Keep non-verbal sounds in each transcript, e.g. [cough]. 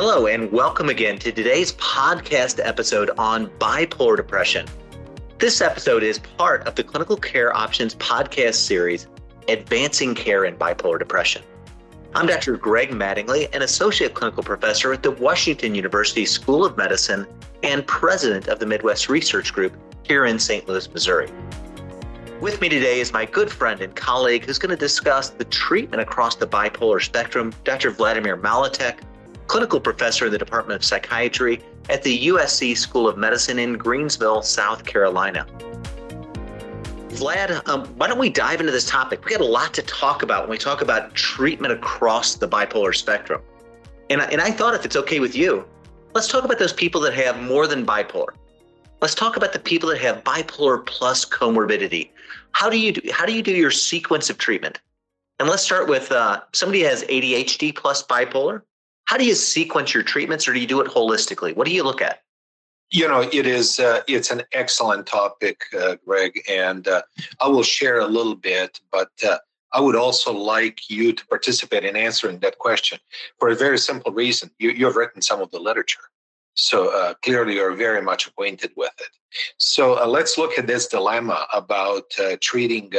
Hello, and welcome again to today's podcast episode on bipolar depression. This episode is part of the Clinical Care Options podcast series, Advancing Care in Bipolar Depression. I'm Dr. Greg Mattingly, an associate clinical professor at the Washington University School of Medicine and president of the Midwest Research Group here in St. Louis, Missouri. With me today is my good friend and colleague who's going to discuss the treatment across the bipolar spectrum, Dr. Vladimir Maletic, clinical professor in the Department of Psychiatry at the USC School of Medicine in Greenville, South Carolina. Vlad, um, why don't we dive into this topic? We got a lot to talk about when we talk about treatment across the bipolar spectrum. And I, and I thought if it's okay with you, let's talk about those people that have more than bipolar. Let's talk about the people that have bipolar plus comorbidity. How do you do, how do you do your sequence of treatment? And let's start with uh, somebody has ADHD plus bipolar. How do you sequence your treatments, or do you do it holistically? What do you look at? you know it is uh, it's an excellent topic uh, greg and uh, i will share a little bit but uh, i would also like you to participate in answering that question for a very simple reason you, you have written some of the literature so uh, clearly you're very much acquainted with it. So uh, let's look at this dilemma about treating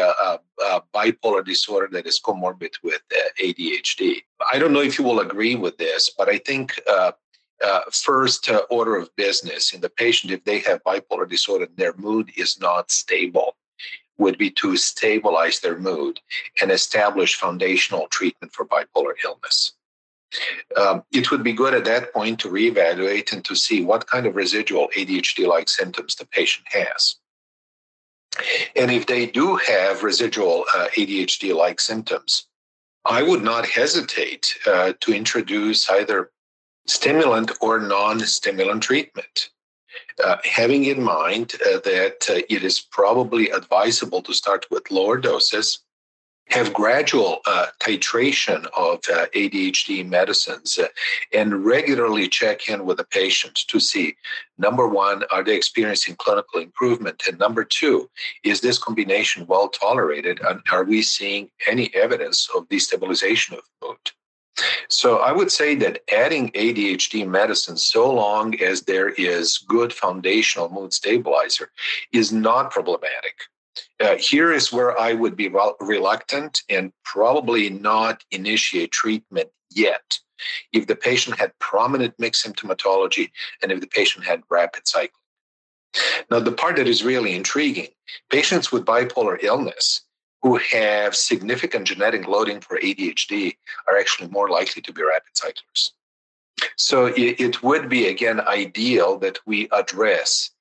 bipolar disorder that is comorbid with adhd i don't know if you will agree with this but i think uh, first uh, order of business in the patient if they have bipolar disorder and their mood is not stable would be to stabilize their mood and establish foundational treatment for bipolar illness um, it would be good at that point to reevaluate and to see what kind of residual adhd like symptoms the patient has and if they do have residual uh, adhd like symptoms I would not hesitate uh, to introduce either stimulant or non stimulant treatment. Uh, having in mind uh, that uh, it is probably advisable to start with lower doses, have gradual uh, titration of uh, ADHD medicines, uh, and regularly check in with the patient to see number one, are they experiencing clinical improvement? And number two, is this combination well tolerated? And are we seeing any evidence of destabilization of mood? So I would say that adding ADHD medicine, so long as there is good foundational mood stabilizer, is not problematic. Uh, here is where I would be reluctant and probably not initiate treatment yet if the patient had prominent mixed symptomatology and if the patient had rapid cycling. Now, the part that is really intriguing patients with bipolar illness who have significant genetic loading for ADHD are actually more likely to be rapid cyclers. So it, it would be, again, ideal that we address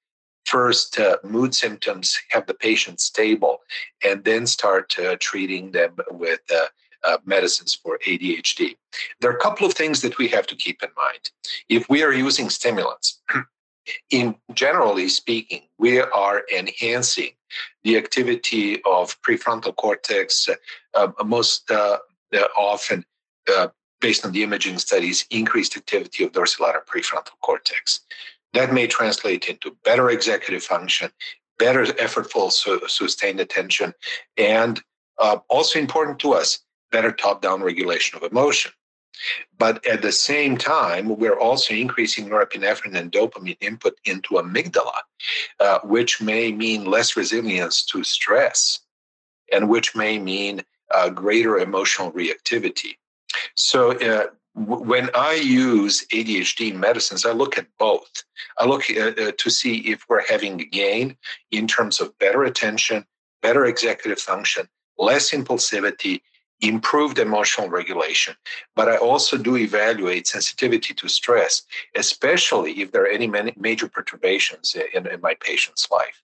first uh, mood symptoms, have the patient stable, and then start uh, treating them with uh, uh medicines for ADHD. There are a couple of things that we have to keep in mind. If we are using stimulants, [clears throat] in generally speaking, we are enhancing the activity of prefrontal cortex, uh, most uh, uh often uh, based on the imaging studies, increased activity of dorsolateral prefrontal cortex. That may translate into better executive function, better effortful su- sustained attention, and uh, also important to us, better top down regulation of emotion. But at the same time, we're also increasing norepinephrine and dopamine input into amygdala, uh, which may mean less resilience to stress and which may mean uh, greater emotional reactivity. So, uh, when I use ADHD medicines, I look at both. I look uh, uh, to see if we're having a gain in terms of better attention, better executive function, less impulsivity, improved emotional regulation. But I also do evaluate sensitivity to stress, especially if there are any major perturbations in, in my patient's life.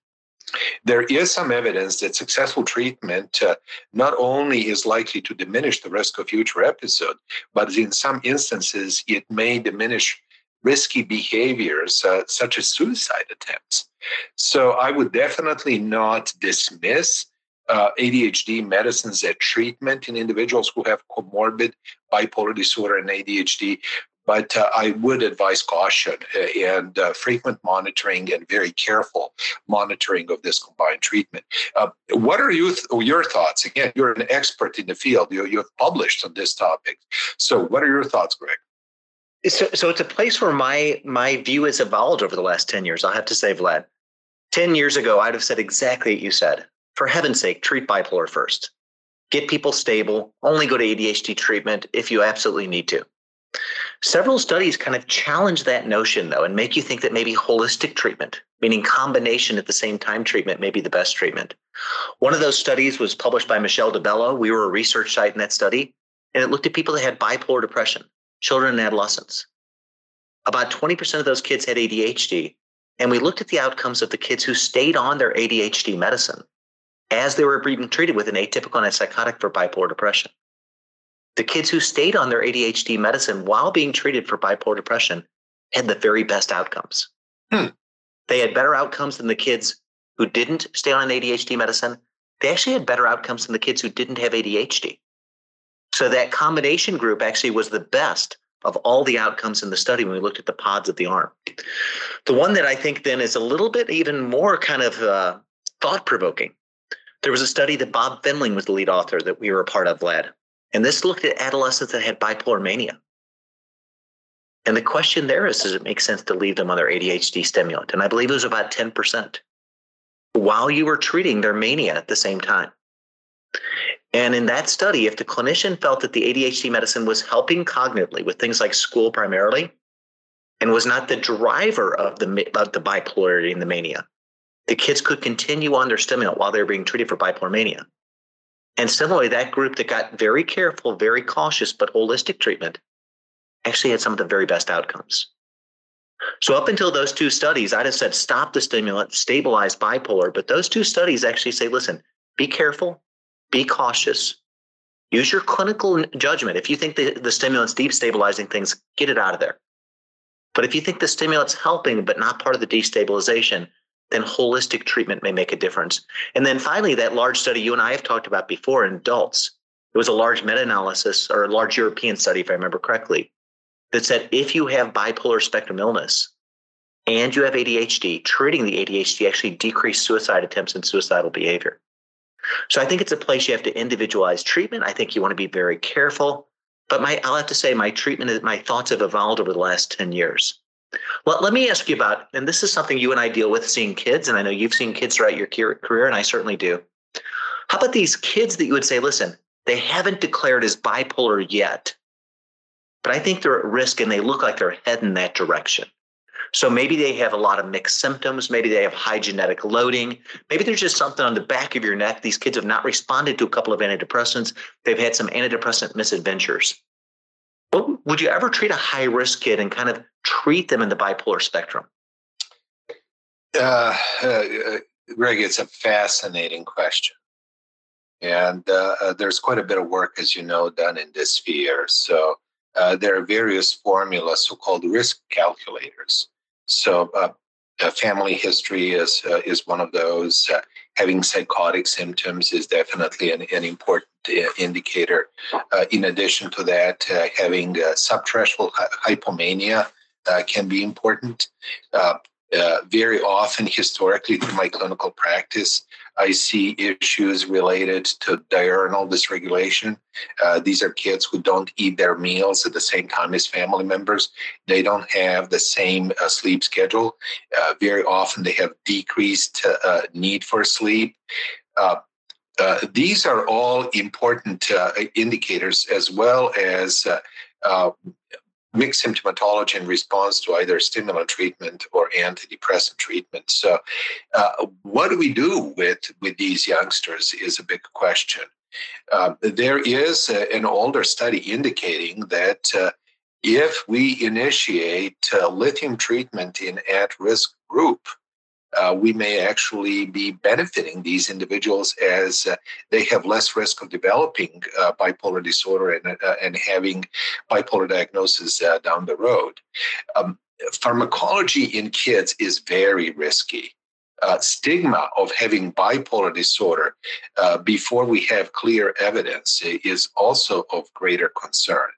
There is some evidence that successful treatment uh, not only is likely to diminish the risk of future episode, but in some instances it may diminish risky behaviors uh, such as suicide attempts. So I would definitely not dismiss uh, ADHD medicines as treatment in individuals who have comorbid bipolar disorder and ADHD. But uh, I would advise caution uh, and uh, frequent monitoring and very careful monitoring of this combined treatment. Uh, what are you th- your thoughts? Again, you're an expert in the field. You, you have published on this topic. So, what are your thoughts, Greg? So, so it's a place where my my view has evolved over the last 10 years. I'll have to say, Vlad. 10 years ago, I'd have said exactly what you said. For heaven's sake, treat bipolar first. Get people stable. Only go to ADHD treatment if you absolutely need to. Several studies kind of challenge that notion, though, and make you think that maybe holistic treatment, meaning combination at the same time treatment, may be the best treatment. One of those studies was published by Michelle DelBello. We were a research site in that study, and it looked at people that had bipolar depression, children and adolescents. About 20% of those kids had ADHD, and we looked at the outcomes of the kids who stayed on their ADHD medicine as they were being treated with an atypical antipsychotic for bipolar depression. The kids who stayed on their ADHD medicine while being treated for bipolar depression had the very best outcomes. Hmm. They had better outcomes than the kids who didn't stay on ADHD medicine. They actually had better outcomes than the kids who didn't have ADHD. So that combination group actually was the best of all the outcomes in the study when we looked at the pods of the arm. The one that I think then is a little bit even more kind of uh, thought provoking. There was a study that Bob Findling was the lead author that we were a part of, Vlad. And this looked at adolescents that had bipolar mania. And the question there is, does it make sense to leave them on their ADHD stimulant? And I believe it was about 10% while you were treating their mania at the same time. And in that study, if the clinician felt that the ADHD medicine was helping cognitively with things like school primarily and was not the driver of the, of the bipolarity and the mania, the kids could continue on their stimulant while they were being treated for bipolar mania. And similarly, that group that got very careful, very cautious, but holistic treatment actually had some of the very best outcomes. So, up until those two studies, I'd have said stop the stimulant, stabilize bipolar. But those two studies actually say, listen, be careful, be cautious. Use your clinical judgment. If you think the, the stimulant's destabilizing things, get it out of there. But if you think the stimulant's helping but not part of the destabilization, then holistic treatment may make a difference. And then finally, that large study you and I have talked about before in adults, it was a large meta analysis or a large European study, if I remember correctly, that said if you have bipolar spectrum illness and you have ADHD, treating the ADHD actually decreased suicide attempts and suicidal behavior. So I think it's a place you have to individualize treatment. I think you want to be very careful. But my, I'll have to say, my treatment, my thoughts have evolved over the last 10 years. Well, let me ask you about, and this is something you and I deal with seeing kids, and I know you've seen kids throughout your career, and I certainly do. How about these kids that you would say, listen, they haven't declared as bipolar yet, but I think they're at risk and they look like they're heading that direction. So maybe they have a lot of mixed symptoms. Maybe they have high genetic loading. Maybe there's just something on the back of your neck. These kids have not responded to a couple of antidepressants. They've had some antidepressant misadventures. But would you ever treat a high risk kid and kind of treat them in the bipolar spectrum? Uh, uh, Greg, it's a fascinating question. And uh, uh, there's quite a bit of work, as you know, done in this sphere. So uh, there are various formulas, so called risk calculators. So, uh, family history is is one of those. Uh, having psychotic symptoms is definitely an, an important uh, indicator. Uh, in addition to that, having subthreshold hypomania can be important. Very often, historically, through my clinical practice, I see issues related to diurnal dysregulation. Uh, these are kids who don't eat their meals at the same time as family members. They don't have the same uh, sleep schedule. Uh, very often, they have decreased uh, need for sleep. Uh, uh, these are all important indicators, as well as mixed symptomatology in response to either stimulant treatment or antidepressant treatment. So, uh, what do we do with with these youngsters is a big question. Uh, there is a, an older study indicating that uh, if we initiate uh, lithium treatment in at-risk group, uh, we may actually be benefiting these individuals as uh, they have less risk of developing uh, bipolar disorder and, uh, and having bipolar diagnosis uh, down the road. Um, pharmacology in kids is very risky. Uh, stigma of having bipolar disorder before we have clear evidence is also of greater concern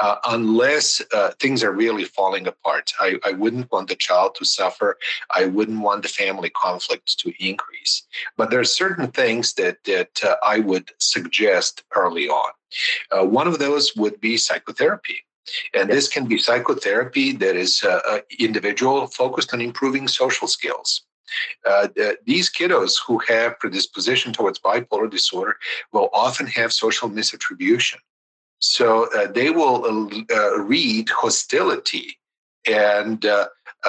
uh, unless uh, things are really falling apart. I, I wouldn't want the child to suffer. I wouldn't want the family conflict to increase. But there are certain things that, that uh, I would suggest early on. Uh, one of those would be psychotherapy. And this can be psychotherapy that is uh, uh, individual focused on improving social skills. Uh, these kiddos who have predisposition towards bipolar disorder will often have social misattribution. So uh, they will uh, uh read hostility and uh,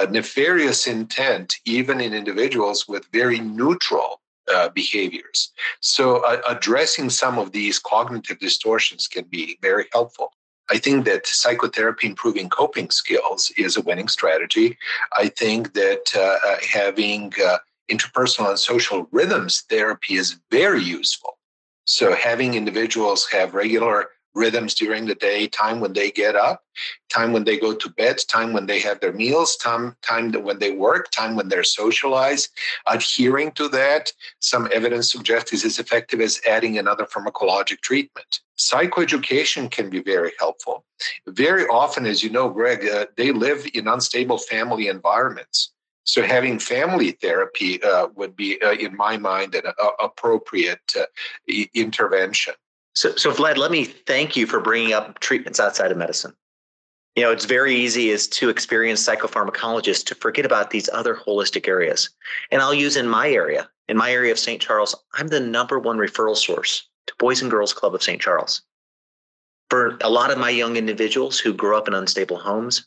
nefarious intent even in individuals with very neutral uh, behaviors. So, uh, addressing some of these cognitive distortions can be very helpful. I think that psychotherapy improving coping skills is a winning strategy. I think that uh, having uh, interpersonal and social rhythms therapy is very useful. So, having individuals have regular rhythms during the day, time when they get up, time when they go to bed, time when they have their meals, time time when they work, time when they're socialized. Adhering to that, some evidence suggests is as effective as adding another pharmacologic treatment. Psychoeducation can be very helpful. Very often, as you know, Greg, uh, they live in unstable family environments. So having family therapy uh, would be, uh, in my mind, an uh, appropriate uh, intervention. So, so Vlad, let me thank you for bringing up treatments outside of medicine. You know, it's very easy as to experienced psychopharmacologists to forget about these other holistic areas. And I'll use in my area, in my area of St. Charles, I'm the number one referral source to Boys and Girls Club of St. Charles. For a lot of my young individuals who grew up in unstable homes,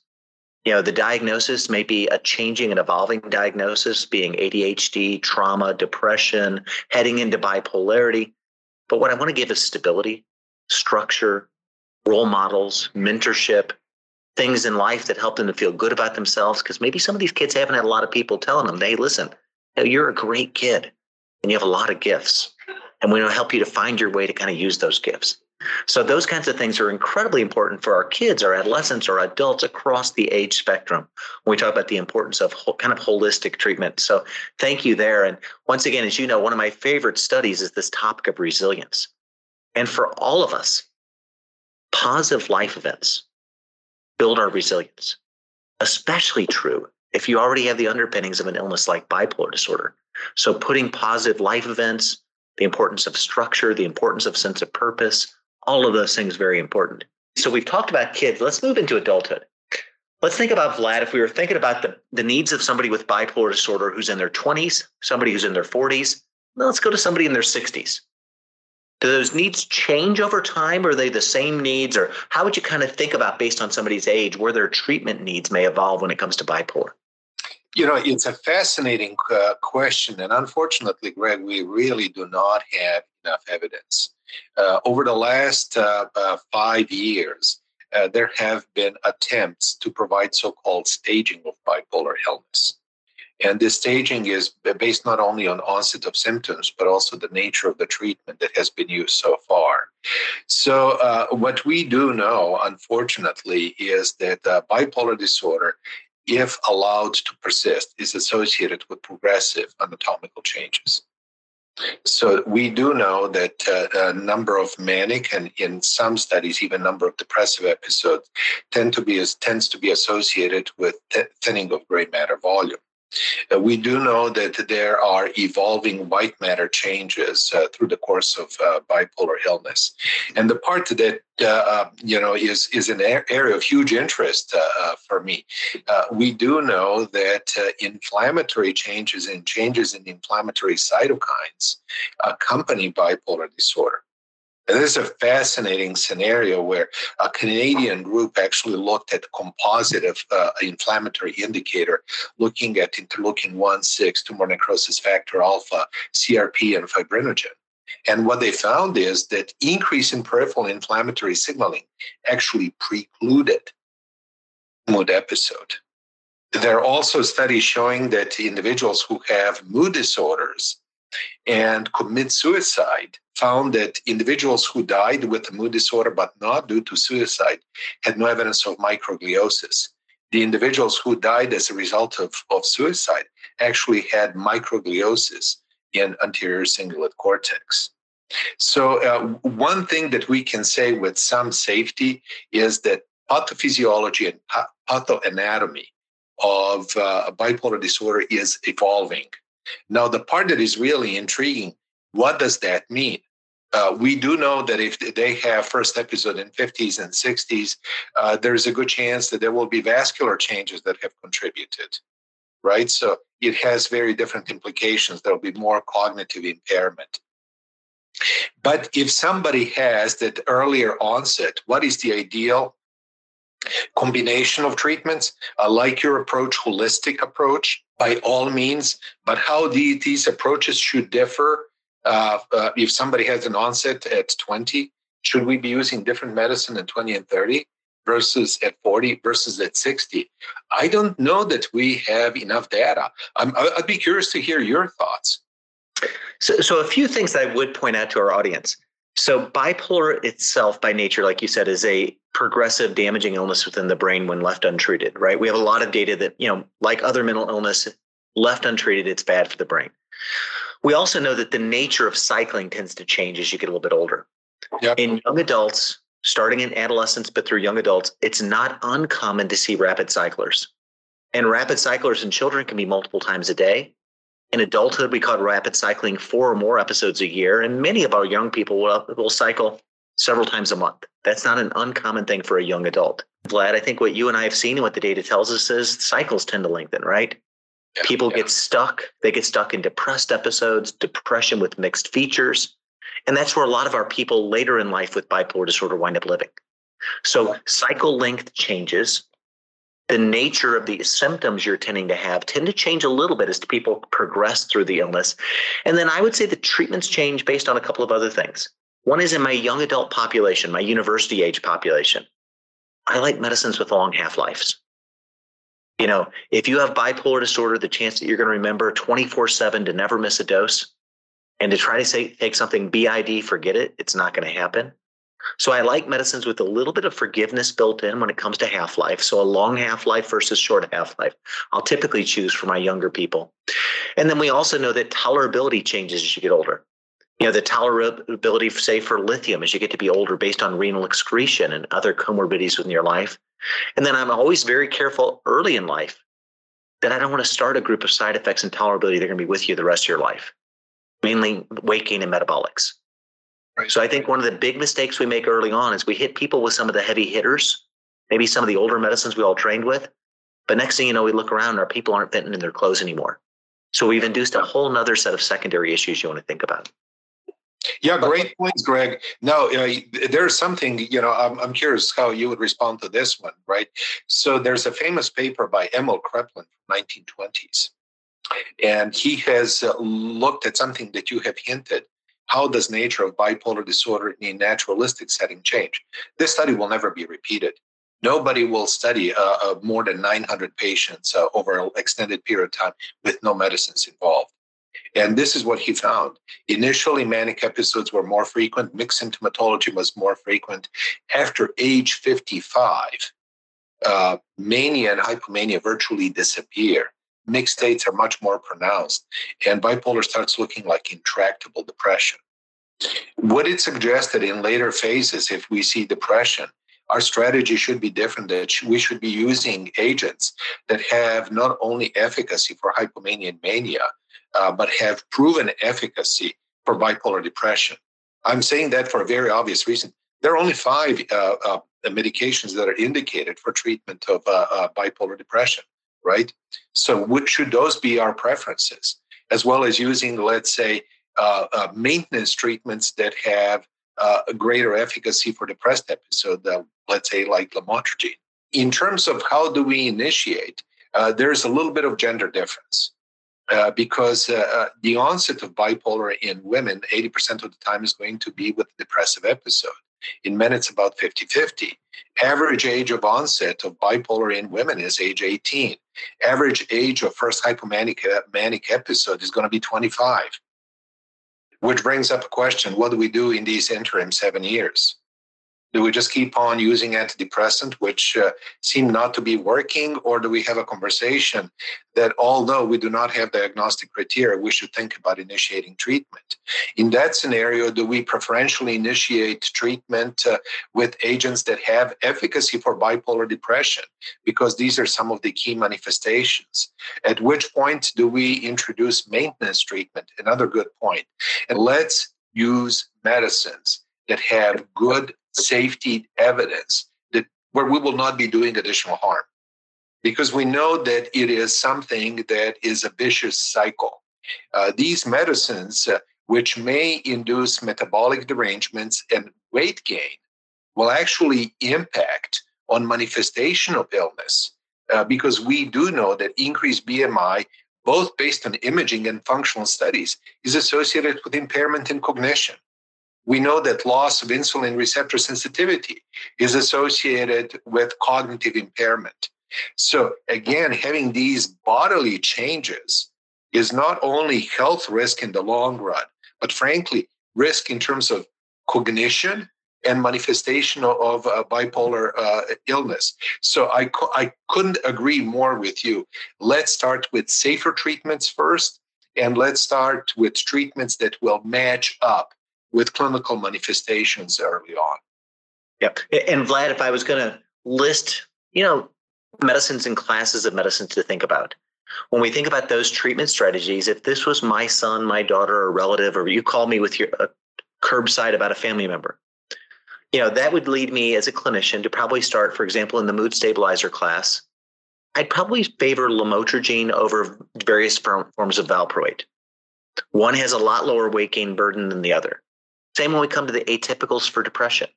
you know, the diagnosis may be a changing and evolving diagnosis, being ADHD, trauma, depression, heading into bipolarity. But what I want to give is stability, structure, role models, mentorship, things in life that help them to feel good about themselves. Because maybe some of these kids haven't had a lot of people telling them, hey, listen, you're a great kid and you have a lot of gifts. And we want to help you to find your way to kind of use those gifts. So those kinds of things are incredibly important for our kids, our adolescents, our adults across the age spectrum when we talk about the importance of kind of holistic treatment. So thank you there. And once again, as you know, one of my favorite studies is this topic of resilience. And for all of us, positive life events build our resilience, especially true if you already have the underpinnings of an illness like bipolar disorder. So putting positive life events, the importance of structure, the importance of sense of purpose, all of those things very important. So we've talked about kids. Let's move into adulthood. Let's think about Vlad. If we were thinking about the, the needs of somebody with bipolar disorder who's in their 20s, somebody who's in their 40s, let's go to somebody in their 60s. Do those needs change over time? Are they the same needs? Or how would you kind of think about, based on somebody's age, where their treatment needs may evolve when it comes to bipolar? You know, it's a fascinating uh, question. And unfortunately, Greg, we really do not have enough evidence. Uh, over the last uh, uh, five years, uh, there have been attempts to provide so called staging of bipolar illness. And this staging is based not only on onset of symptoms, but also the nature of the treatment that has been used so far. So, uh, what we do know, unfortunately, is that uh, bipolar disorder, if allowed to persist, is associated with progressive anatomical changes. So we do know that uh, a number of manic and in some studies even number of depressive episodes tend to be as tends to be associated with thinning of gray matter volume. Uh, we do know that there are evolving white matter changes uh, through the course of uh, bipolar illness, and the part that uh, um, you know is is an area of huge interest uh, uh, for me. we do know that inflammatory changes and changes in inflammatory cytokines accompany bipolar disorder. And this is a fascinating scenario where a Canadian group actually looked at composite of uh, inflammatory indicator, looking at interleukin 1, 6, tumor necrosis factor alpha, CRP, and fibrinogen. And what they found is that increase in peripheral inflammatory signaling actually precluded mood episode. There are also studies showing that individuals who have mood disorders and commit suicide found that individuals who died with a mood disorder but not due to suicide had no evidence of microgliosis. The individuals who died as a result of, of suicide actually had microgliosis in anterior cingulate cortex. So, uh, one thing that we can say with some safety is that pathophysiology and pathoanatomy of uh, bipolar disorder is evolving. Now, the part that is really intriguing what does that mean? Uh, we do know that if they have first episode in 50s and 60s, uh, there's a good chance that there will be vascular changes that have contributed, right? So it has very different implications. There will be more cognitive impairment. But if somebody has that earlier onset, what is the ideal combination of treatments? I like your approach, holistic approach, by all means. But how these approaches should differ uh, uh, if somebody has an onset at 20, should we be using different medicine at 20 and 30 versus at 40 versus at 60? I don't know that we have enough data. I'm, I'd be curious to hear your thoughts. So, so a few things that I would point out to our audience. So bipolar itself, by nature, like you said, is a progressive damaging illness within the brain when left untreated, right? We have a lot of data that, you know, like other mental illness, left untreated, it's bad for the brain. We also know that the nature of cycling tends to change as you get a little bit older. Yep. In young adults, starting in adolescence, but through young adults, it's not uncommon to see rapid cyclers. And rapid cyclers in children can be multiple times a day. In adulthood, we call it rapid cycling four or more episodes a year. And many of our young people will, will cycle several times a month. That's not an uncommon thing for a young adult. Vlad, I think what you and I have seen and what the data tells us is cycles tend to lengthen, right? Yeah, People yeah. get stuck. They get stuck in depressed episodes, depression with mixed features. And that's where a lot of our people later in life with bipolar disorder wind up living. So cycle length changes. The nature of the symptoms you're tending to have tend to change a little bit as people progress through the illness. And then I would say the treatments change based on a couple of other things. One is in my young adult population, my university age population. I like medicines with long half lives. You know, if you have bipolar disorder, the chance that you're going to remember 24 7 to never miss a dose and to try to say, take something BID, forget it, it's not going to happen. So I like medicines with a little bit of forgiveness built in when it comes to half life. So a long half life versus short half life. I'll typically choose for my younger people. And then we also know that tolerability changes as you get older. You know, the tolerability, say, for lithium as you get to be older based on renal excretion and other comorbidities within your life. And then I'm always very careful early in life that I don't want to start a group of side effects and tolerability that are going to be with you the rest of your life, mainly weight gain and metabolics. Right. So I think one of the big mistakes we make early on is we hit people with some of the heavy hitters, maybe some of the older medicines we all trained with. But next thing you know, we look around, and our people aren't fitting in their clothes anymore. So we've induced a whole nother set of secondary issues you want to think about. Yeah, great points, Greg. No, uh, there's something, you know, I'm, I'm curious how you would respond to this one, right? So there's a famous paper by Emil Kraepelin from 1920s. And he has uh, looked at something that you have hinted. How does nature of bipolar disorder in a naturalistic setting change? This study will never be repeated. Nobody will study uh, uh more than 900 patients uh, over an extended period of time with no medicines involved. And this is what he found. Initially, manic episodes were more frequent, mixed symptomatology was more frequent. After age 55, uh, mania and hypomania virtually disappear. Mixed states are much more pronounced, and bipolar starts looking like intractable depression. Would it suggest that in later phases, if we see depression, our strategy should be different that we should be using agents that have not only efficacy for hypomania and mania uh, but have proven efficacy for bipolar depression. I'm saying that for a very obvious reason. There are only five uh, uh, medications that are indicated for treatment of uh, uh, bipolar depression, right? So, should those be our preferences, as well as using, let's say, uh, maintenance treatments that have a greater efficacy for depressed episode, let's say, like lamotrigine. In terms of how do we initiate, there's a little bit of gender difference. Uh, because uh, uh, the onset of bipolar in women, 80% of the time, is going to be with a depressive episode. In men, it's about 50 50. Average age of onset of bipolar in women is age 18. Average age of first hypomanic uh, manic episode is going to be 25. Which brings up a question what do we do in these interim seven years? Do we just keep on using antidepressant, which uh, seem not to be working, or do we have a conversation that although we do not have diagnostic criteria, we should think about initiating treatment? In that scenario, do we preferentially initiate treatment uh, with agents that have efficacy for bipolar depression? Because these are some of the key manifestations. At which point do we introduce maintenance treatment? Another good point. And let's use medicines that have good safety evidence that where we will not be doing additional harm because we know that it is something that is a vicious cycle. Uh, these medicines, uh, which may induce metabolic derangements and weight gain, will actually impact on manifestation of illness uh, because we do know that increased BMI, both based on imaging and functional studies, is associated with impairment in cognition. We know that loss of insulin receptor sensitivity is associated with cognitive impairment. So, again, having these bodily changes is not only health risk in the long run, but frankly, risk in terms of cognition and manifestation of, uh, bipolar uh, illness. So I, I couldn't agree more with you. Let's start with safer treatments first, and let's start with treatments that will match up with clinical manifestations early on. Yep. And Vlad, if I was going to list, you know, medicines and classes of medicines to think about. When we think about those treatment strategies, if this was my son, my daughter, or relative, or you call me with your uh, curbside about a family member, you know, that would lead me as a clinician to probably start, for example, in the mood stabilizer class. I'd probably favor lamotrigine over various forms of valproate. One has a lot lower weight gain burden than the other. Same when we come to the atypicals for depression.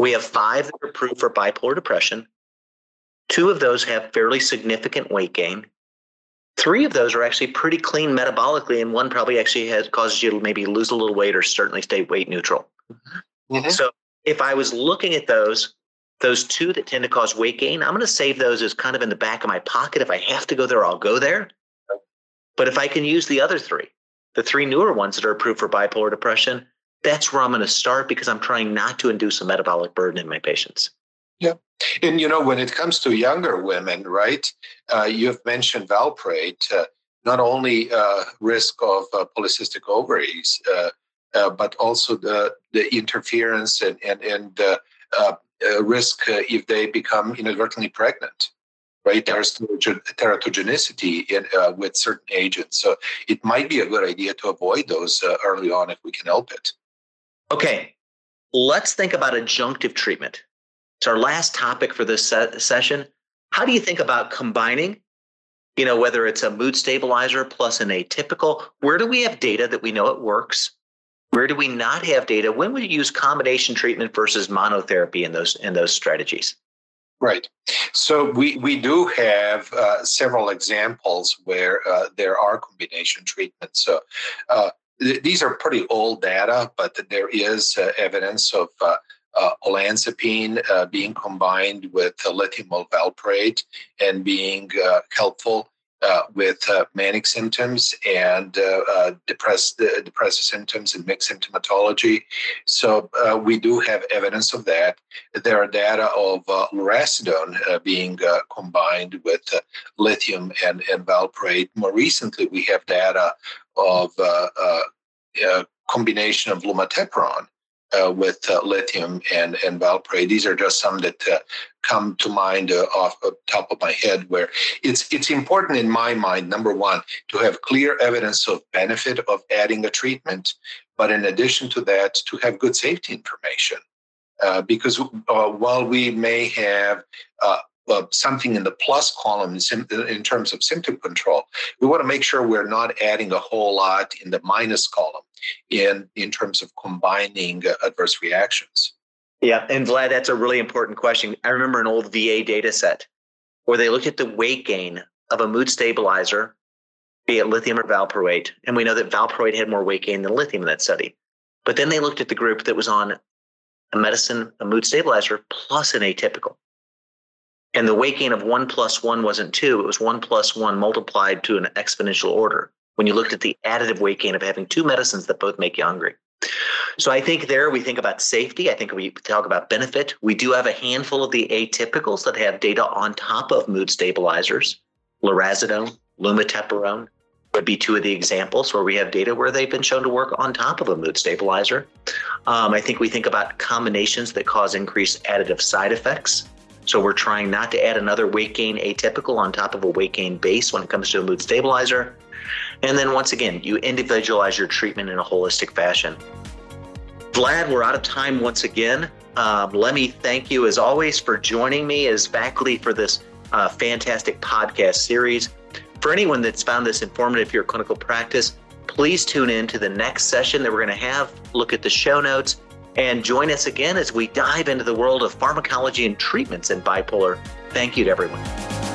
We have five that are approved for bipolar depression. Two of those have fairly significant weight gain. Three of those are actually pretty clean metabolically, and one probably actually has causes you to maybe lose a little weight or certainly stay weight neutral. Mm-hmm. So if I was looking at those, those two that tend to cause weight gain, I'm going to save those as kind of in the back of my pocket. If I have to go there, I'll go there. But if I can use the other three, the three newer ones that are approved for bipolar depression, that's where I'm going to start because I'm trying not to induce a metabolic burden in my patients. Yeah. And, you know, when it comes to younger women, right, uh, you've mentioned valproate, uh, not only uh, risk of uh, polycystic ovaries, uh, uh, but also the, the interference and, and, and risk if they become inadvertently pregnant. Right, there's teratogenicity in, with certain agents, so it might be a good idea to avoid those early on if we can help it. Okay, let's think about adjunctive treatment. It's our last topic for this se- session. How do you think about combining, you know, whether it's a mood stabilizer plus an atypical? Where do we have data that we know it works? Where do we not have data? When would you use combination treatment versus monotherapy in those in those strategies? Right. So we, we do have uh, several examples where uh, there are combination treatments. So uh, th- these are pretty old data, but there is uh, evidence of uh, uh, olanzapine uh, being combined with lithium valproate and being helpful uh, with uh, manic symptoms and uh, uh, depressed, uh, depressive symptoms and mixed symptomatology. So we do have evidence of that. There are data of lurasidone being combined with lithium and, and valproate. More recently, we have data of a combination of lumateperone uh, with uh, lithium and, and valproate. These are just some that uh, come to mind uh, off the top of my head where it's, it's important in my mind, number one, to have clear evidence of benefit of adding a treatment, but in addition to that, to have good safety information. Uh, because uh, while we may have uh, something in the plus column in, terms of symptom control, we want to make sure we're not adding a whole lot in the minus column in, in terms of combining uh, adverse reactions. Yeah, and Vlad, that's a really important question. I remember an old VA data set where they looked at the weight gain of a mood stabilizer, be it lithium or valproate, and we know that valproate had more weight gain than lithium in that study. But then they looked at the group that was on a medicine, a mood stabilizer, plus an atypical. And the weight gain of one plus one wasn't two, it was one plus one multiplied to an exponential order when you looked at the additive weight gain of having two medicines that both make you hungry. So I think there we think about safety. I think we talk about benefit. We do have a handful of the atypicals that have data on top of mood stabilizers. Lurasidone, lumateperone would be two of the examples where we have data where they've been shown to work on top of a mood stabilizer. Um, I think we think about combinations that cause increased additive side effects. So we're trying not to add another weight gain atypical on top of a weight gain base when it comes to a mood stabilizer. And then once again, you individualize your treatment in a holistic fashion. Vlad, we're out of time once again. Um, let me thank you, as always, for joining me as faculty for this uh, fantastic podcast series. For anyone that's found this informative for your clinical practice, please tune in to the next session that we're going to have. Look at the show notes and join us again as we dive into the world of pharmacology and treatments in bipolar. Thank you to everyone.